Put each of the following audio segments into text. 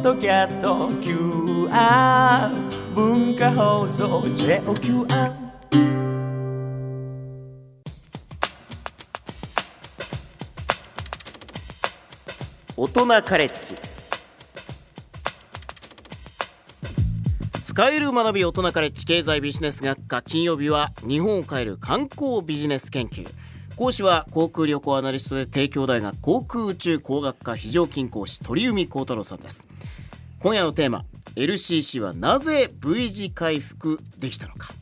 ッドキャスト QR 文化放送 JOQR 大人カレッジ。使える学び大人カレッジ経済ビジネス学科。金曜日は日本を変える観光ビジネス研究。講師は航空旅行アナリストで帝京大学航空宇宙工学科非常勤講師鳥海幸太郎さんです。今夜のテーマ LCC はなぜ V 字回復できたのか。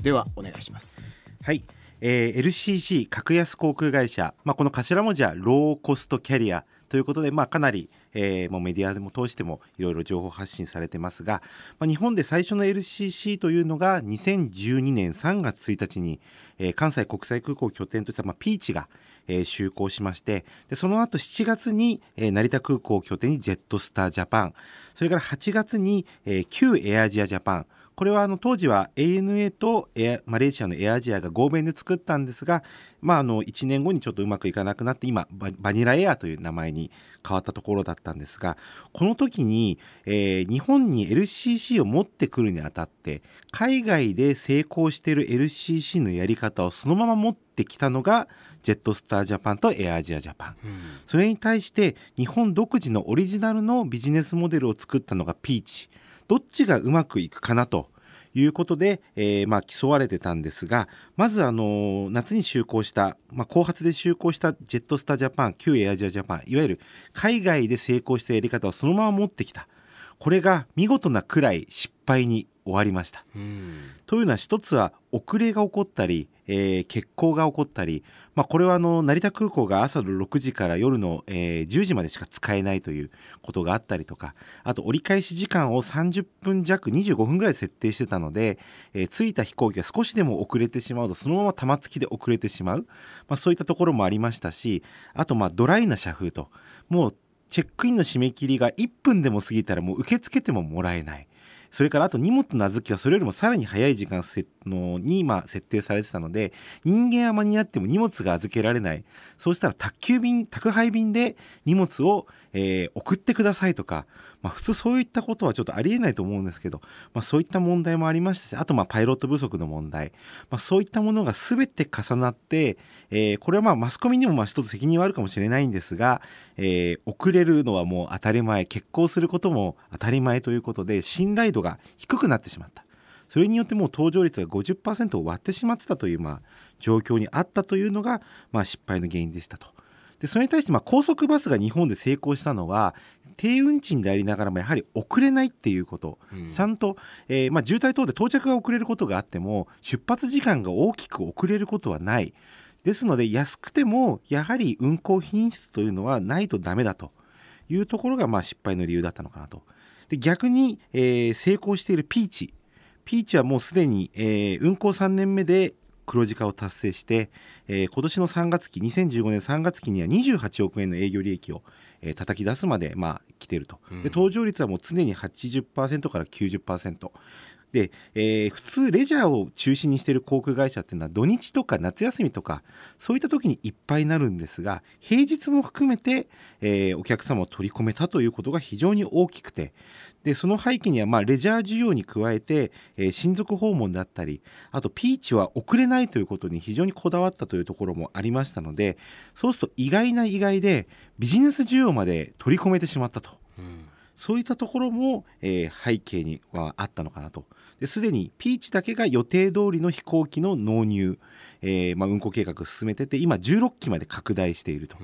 ではお願いします。はい、えー LCC 格安航空会社、まあ、この頭文字はローコストキャリアということで、まあ、かなり、えーもうメディアでも通してもいろいろ情報発信されてますが、まあ、日本で最初の LCC というのが2012年3月1日に、えー関西国際空港を拠点とした、まあ、ピーチが、えー就航しましてでその後7月に、えー成田空港を拠点にジェットスタージャパンそれから8月に、えー旧エアアジアジャパンこれはあの当時は ANA とマレーシアのエアアジアが合弁で作ったんですが、まあ、あの1年後にちょっとうまくいかなくなって今ババニラエアという名前に変わったところだったんですがこの時に、えー日本に LCC を持ってくるにあたって海外で成功している LCC のやり方をそのまま持ってきたのがジェットスタージャパンとエアアジアジャパン。それに対して日本独自のオリジナルのビジネスモデルを作ったのがピーチどっちがうまくいくかなということで、えーまあ、競われてたんですがまず、あの夏に就航した、まあ、後発で就航したジェットスタージャパン旧エアジアジャパンいわゆる海外で成功したやり方をそのまま持ってきた。これが見事なくらい失敗に終わりました。というのは一つは遅れが起こったり、えー欠航が起こったり、まあ、これはあの成田空港が朝の6時から夜の、えー10時までしか使えないということがあったりとかあと折り返し時間を30分弱25分ぐらい設定してたので、えー着いた飛行機が少しでも遅れてしまうとそのまま玉突きで遅れてしまう、まあ、そういったところもありましたしあとまあドライな社風ともうチェックインの締め切りが1分でも過ぎたらもう受け付けてももらえない。それからあと荷物の預けはそれよりもさらに早い時間のに今設定されてたので人間は間に合っても荷物が預けられない。そうしたら宅急便宅配便で荷物を、えー送ってくださいとか、まあ、普通そういったことはちょっとありえないと思うんですけど、まあ、そういった問題もありましたしあとまあパイロット不足の問題、まあ、そういったものが全て重なって、えーこれはまあマスコミにもまあ一つ責任はあるかもしれないんですが、えー遅れるのはもう当たり前欠航することも当たり前ということで信頼度が低くなってしまったそれによってもう搭乗率が50%を割ってしまってたというまあ状況にあったというのがまあ失敗の原因でしたと。でそれに対してまあ高速バスが日本で成功したのは低運賃でありながらもやはり遅れないっていうこと、ちゃんと、えーまあ、渋滞等で到着が遅れることがあっても出発時間が大きく遅れることはない。ですので安くてもやはり運行品質というのはないとダメだと。いうところがまあ失敗の理由だったのかなと。で逆に、えー成功しているピーチ。ピーチはもうすでに、えー運行3年目で黒字化を達成して、えー今年の3月期2015年3月期には28億円の営業利益を、えー叩き出すまで、まあ、来ていると。で搭乗率はもう常に80%から90%で、えー普通レジャーを中心にしている航空会社っていうのは土日とか夏休みとかそういった時にいっぱいになるんですが平日も含めて、えーお客様を取り込めたということが非常に大きくてでその背景にはまあレジャー需要に加えて、えー親族訪問だったりあとピーチは遅れないということに非常にこだわったというところもありましたのでそうすると意外な意外でビジネス需要まで取り込めてしまったと。そういったところも、えー背景にはあったのかなと。ですでにピーチだけが予定通りの飛行機の納入、えーまあ、運航計画を進めてて今16機まで拡大していると。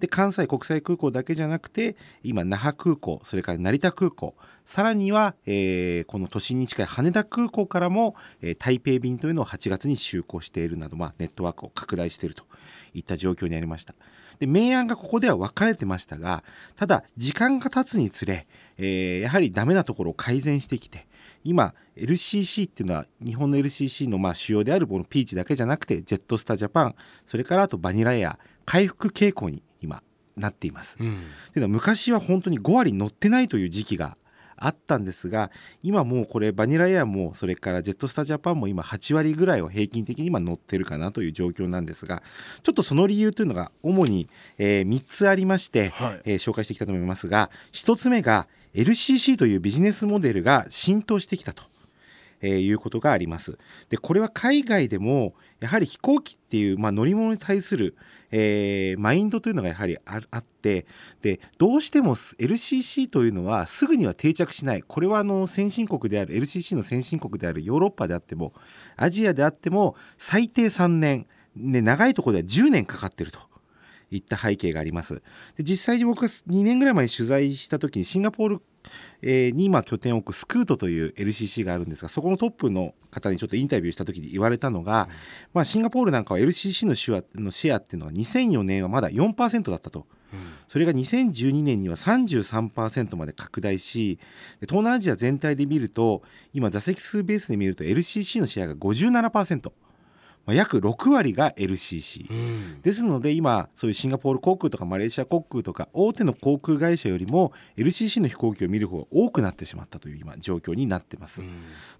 で関西国際空港だけじゃなくて今那覇空港それから成田空港さらには、えーこの都心に近い羽田空港からも、えー台北便というのを8月に就航しているなど、まあ、ネットワークを拡大しているといった状況にありました。で明暗がここでは分かれてましたがただ時間が経つにつれ、えーやはりダメなところを改善してきて今 LCC っていうのは日本の LCC のまあ主要であるこのピーチだけじゃなくてジェットスタージャパンそれからあとバニラエア回復傾向に今なっています。っていうのは昔は本当に5割乗ってないという時期があったんですが今もうこれバニラエアもそれからジェットスタージャパンも今8割ぐらいを平均的に今乗ってるかなという状況なんですがちょっとその理由というのが主に、え3つありまして、はいえー紹介していきたいと思いますが1つ目が LCC というビジネスモデルが浸透してきたと。えー、いうことがありますでこれは海外でもやはり飛行機っていう、まあ、乗り物に対する、えー、マインドというのがやはりあってでどうしても LCC というのはすぐには定着しないこれはあの先進国である LCC の先進国であるヨーロッパであってもアジアであっても最低3年、ね、長いところでは10年かかってると。いった背景がありますで実際に僕が2年ぐらい前に取材した時にシンガポールえー、に今拠点を置くスクートという LCC があるんですがそこのトップの方にちょっとインタビューした時に言われたのが、うん、まあ、シンガポールなんかは LCC のシェアのシェアっていうのは2004年はまだ4%だったと。うん、それが2012年には33%まで拡大し東南アジア全体で見ると今座席数ベースで見ると LCC のシェアが57%。まあ、約6割が LCC、うん、ですので今そういうシンガポール航空とかマレーシア航空とか大手の航空会社よりも LCC の飛行機を見る方が多くなってしまったという今状況になってます、うん、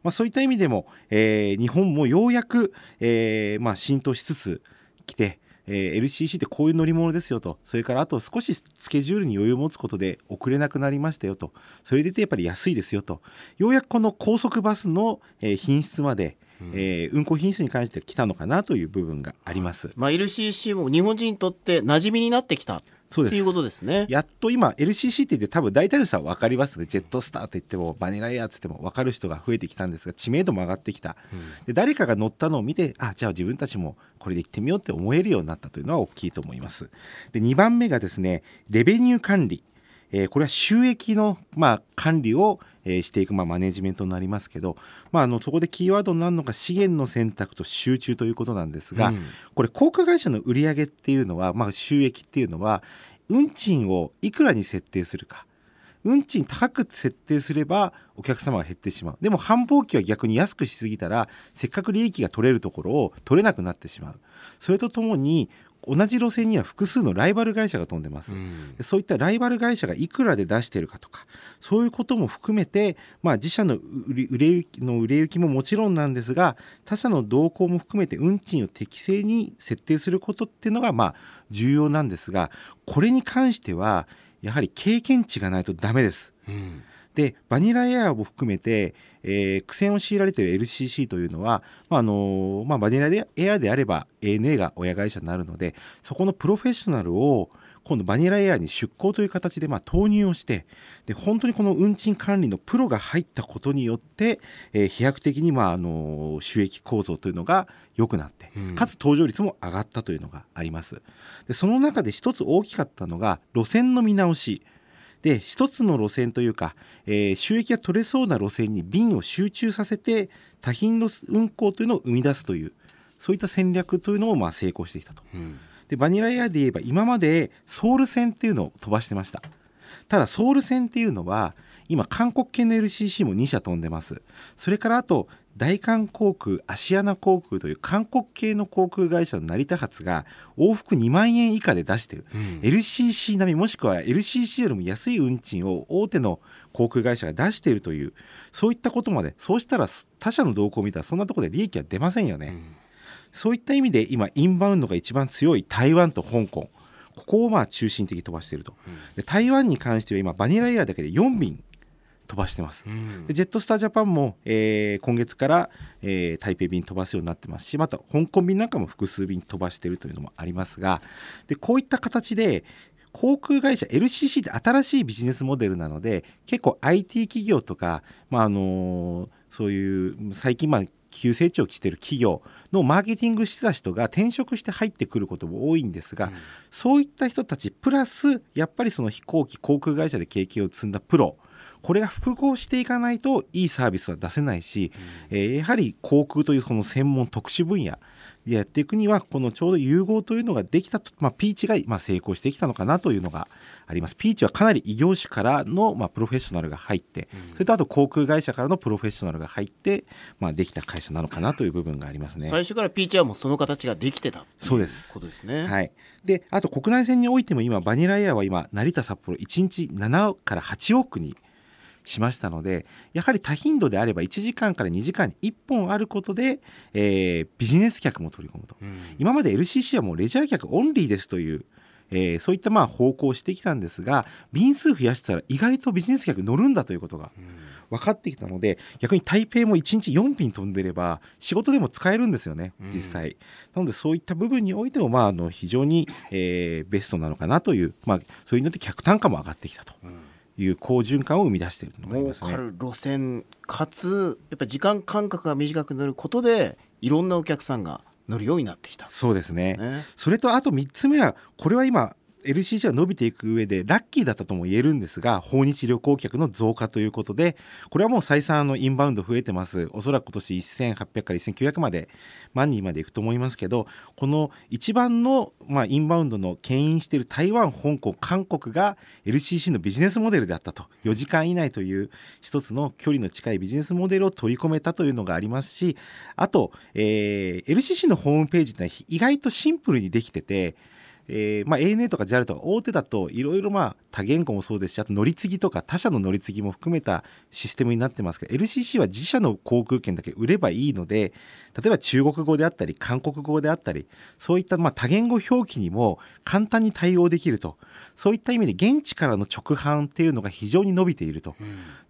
まあ、そういった意味でも、えー、日本もようやく、えーまあ、浸透しつつきてえー、LCC ってこういう乗り物ですよと。それからあと少しスケジュールに余裕を持つことで遅れなくなりましたよと。それでやっぱり安いですよと。ようやくこの高速バスの、えー、品質まで、えー、運行品質に関して来たのかなという部分があります。まあ、LCC も日本人にとって馴染みになってきた。そうです。いうことですね。やっと今 LCC って言って多分大体の人は分かりますね。ジェットスターって言ってもバニラエアって言っても分かる人が増えてきたんですが知名度も上がってきた、うん、で誰かが乗ったのを見てあじゃあ自分たちもこれで行ってみようって思えるようになったというのは大きいと思います。で2番目がですねレベニュー管理。えー、これは収益の、まあ、管理を、えー、していく、まあ、マネジメントになりますけど、まあ、あのそこでキーワードになるのが資源の選択と集中ということなんですが、うん、これ航空会社の売上っていうのは、まあ、収益っていうのは運賃をいくらに設定するか。運賃高く設定すればお客様が減ってしまう。でも繁忙期は逆に安くしすぎたらせっかく利益が取れるところを取れなくなってしまう。それとともに同じ路線には複数のライバル会社が飛んでます、うん、そういったライバル会社がいくらで出してるかとかそういうことも含めて、まあ、自社の売れ行きの売れ行きももちろんなんですが他社の動向も含めて運賃を適正に設定することっていうのがまあ重要なんですがこれに関してはやはり経験値がないとダメです。うんでバニラエアを含めて、えー、苦戦を強いられている LCC というのは、まああのまあ、バニラエアであれば ANA が親会社になるのでそこのプロフェッショナルを今度バニラエアに出向という形でまあ投入をしてで本当にこの運賃管理のプロが入ったことによって、えー、飛躍的にまああの収益構造というのが良くなって、かつ搭乗率も上がったというのがあります。でその中で一つ大きかったのが路線の見直しで一つの路線というか、えー、収益が取れそうな路線に便を集中させて多品の運行というのを生み出すというそういった戦略というのをまあ成功してきたと。うん、でバニラエアで言えば今までソウル線っていうのを飛ばしてました。ただソウル線っていうのは今韓国系の LCC も2社飛んでますそれからあと大韓航空アシアナ航空という韓国系の航空会社の成田発が往復2万円以下で出してる、うん、LCC 並みもしくは LCC よりも安い運賃を大手の航空会社が出しているというそういったことまでそうしたら他社の動向を見たらそんなところで利益は出ませんよね、うん、そういった意味で今インバウンドが一番強い台湾と香港。ここをまあ中心的に飛ばしていると、うん、で台湾に関しては今バニラエアだけで4便飛ばしてます、うん、でジェットスタージャパンも、えー、今月から、えー、台北便飛ばすようになってますしまた香港便なんかも複数便飛ばしているというのもありますがでこういった形で航空会社 LCC って新しいビジネスモデルなので結構 IT 企業とか、まああのー、そういう最近まあ急成長している企業のマーケティングしてた人が転職して入ってくることも多いんですが、うん、そういった人たちプラスやっぱりその飛行機航空会社で経験を積んだプロこれが複合していかないといいサービスは出せないし、うん、えー、やはり航空というその専門特殊分野でやっていくにはこのちょうど融合というのができたと、まあ、ピーチがまあ成功してきたのかなというのがあります。ピーチはかなり異業種からのまあプロフェッショナルが入って、うん、それとあと航空会社からのプロフェッショナルが入って、まあ、できた会社なのかなという部分がありますね。最初からピーチはもうその形ができてたそうです。ことですね。はい。であと国内線においても今バニラエアは今成田札幌1日7から8億にしましたのでやはり多頻度であれば1時間から2時間に1本あることで、えー、ビジネス客も取り込むと、うん、今まで LCC はもうレジャー客オンリーですという、えーそういったまあ方向をしてきたんですが便数増やしたら意外とビジネス客乗るんだということが分かってきたので逆に台北も1日4便飛んでれば仕事でも使えるんですよね実際、なのでそういった部分においてもまああの非常に、えーベストなのかなという、まあ、それによって客単価も上がってきたという好循環を生み出しているのがあり儲ますね。かる路線かつやっぱり時間間隔が短くなることでいろんなお客さんが乗るようになってきた。そうですねねそれとあと3つ目はこれは今 LCC が伸びていく上でラッキーだったとも言えるんですが訪日旅行客の増加ということでこれはもう再三のインバウンド増えてます。おそらく今年1800から1900まで万人までいくと思いますけどこの一番の、まあ、インバウンドの牽引している台湾香港韓国が LCC のビジネスモデルであったと。4時間以内という一つの距離の近いビジネスモデルを取り込めたというのがありますしあと、えー LCC のホームページって意外とシンプルにできててえーまあ、ANA とか JAL とか大手だといろいろまあ多言語もそうですしあと乗り継ぎとか他社の乗り継ぎも含めたシステムになってますけど LCC は自社の航空券だけ売ればいいので例えば中国語であったり韓国語であったりそういったまあ多言語表記にも簡単に対応できるとそういった意味で現地からの直販っていうのが非常に伸びていると。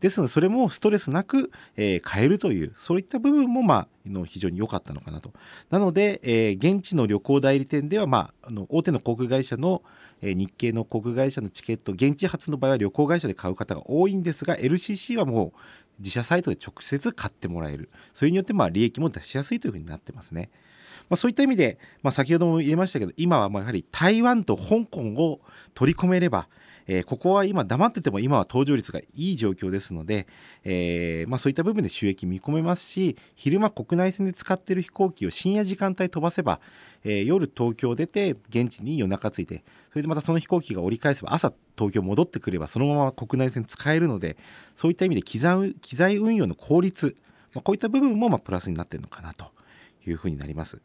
ですのでそれもストレスなく、えー買えるというそういった部分もまあの非常に良かったのかなと。なので、えー現地の旅行代理店では、まあ、あの大手の航空会社の、えー日系の航空会社のチケット現地発の場合は旅行会社で買う方が多いんですが LCC はもう自社サイトで直接買ってもらえるそれによってまあ利益も出しやすいというふうになってますね。まあ、そういった意味で、まあ、先ほども言いましたけど今はまあやはり台湾と香港を取り込めれば、えーここは今黙ってても今は搭乗率がいい状況ですので、えーまあ、そういった部分で収益見込めますし昼間国内線で使っている飛行機を深夜時間帯飛ばせば、えー夜東京出て現地に夜中着いてそれでまたその飛行機が折り返せば朝東京戻ってくればそのまま国内線使えるのでそういった意味で機材機材運用の効率、まあ、こういった部分もまあプラスになっているのかなというふうになります。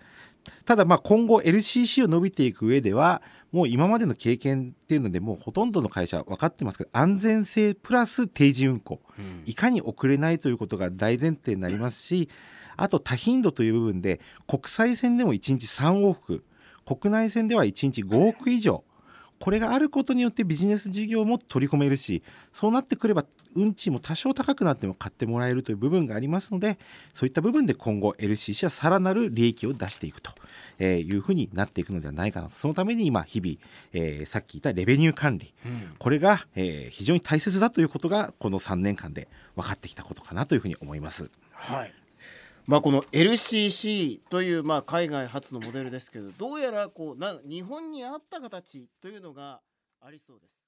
ただまあ今後 LCC を伸びていく上ではもう今までの経験っていうのでもうほとんどの会社は分かってますけど安全性プラス定時運行いかに遅れないということが大前提になりますしあと多頻度という部分で国際線でも1日3往復国内線では1日5億以上これがあることによってビジネス事業も取り込めるしそうなってくれば運賃も多少高くなっても買ってもらえるという部分がありますのでそういった部分で今後 LCC はさらなる利益を出していくとえーいうふうになっていくのではないかなと。そのために今日々、えーさっき言ったレベニュー管理。これが、えー非常に大切だということがこの3年間で分かってきたことかなというふうに思います。はい。まあ、この LCC というまあ海外初のモデルですけどどうやらこうな日本に合った形というのがありそうです。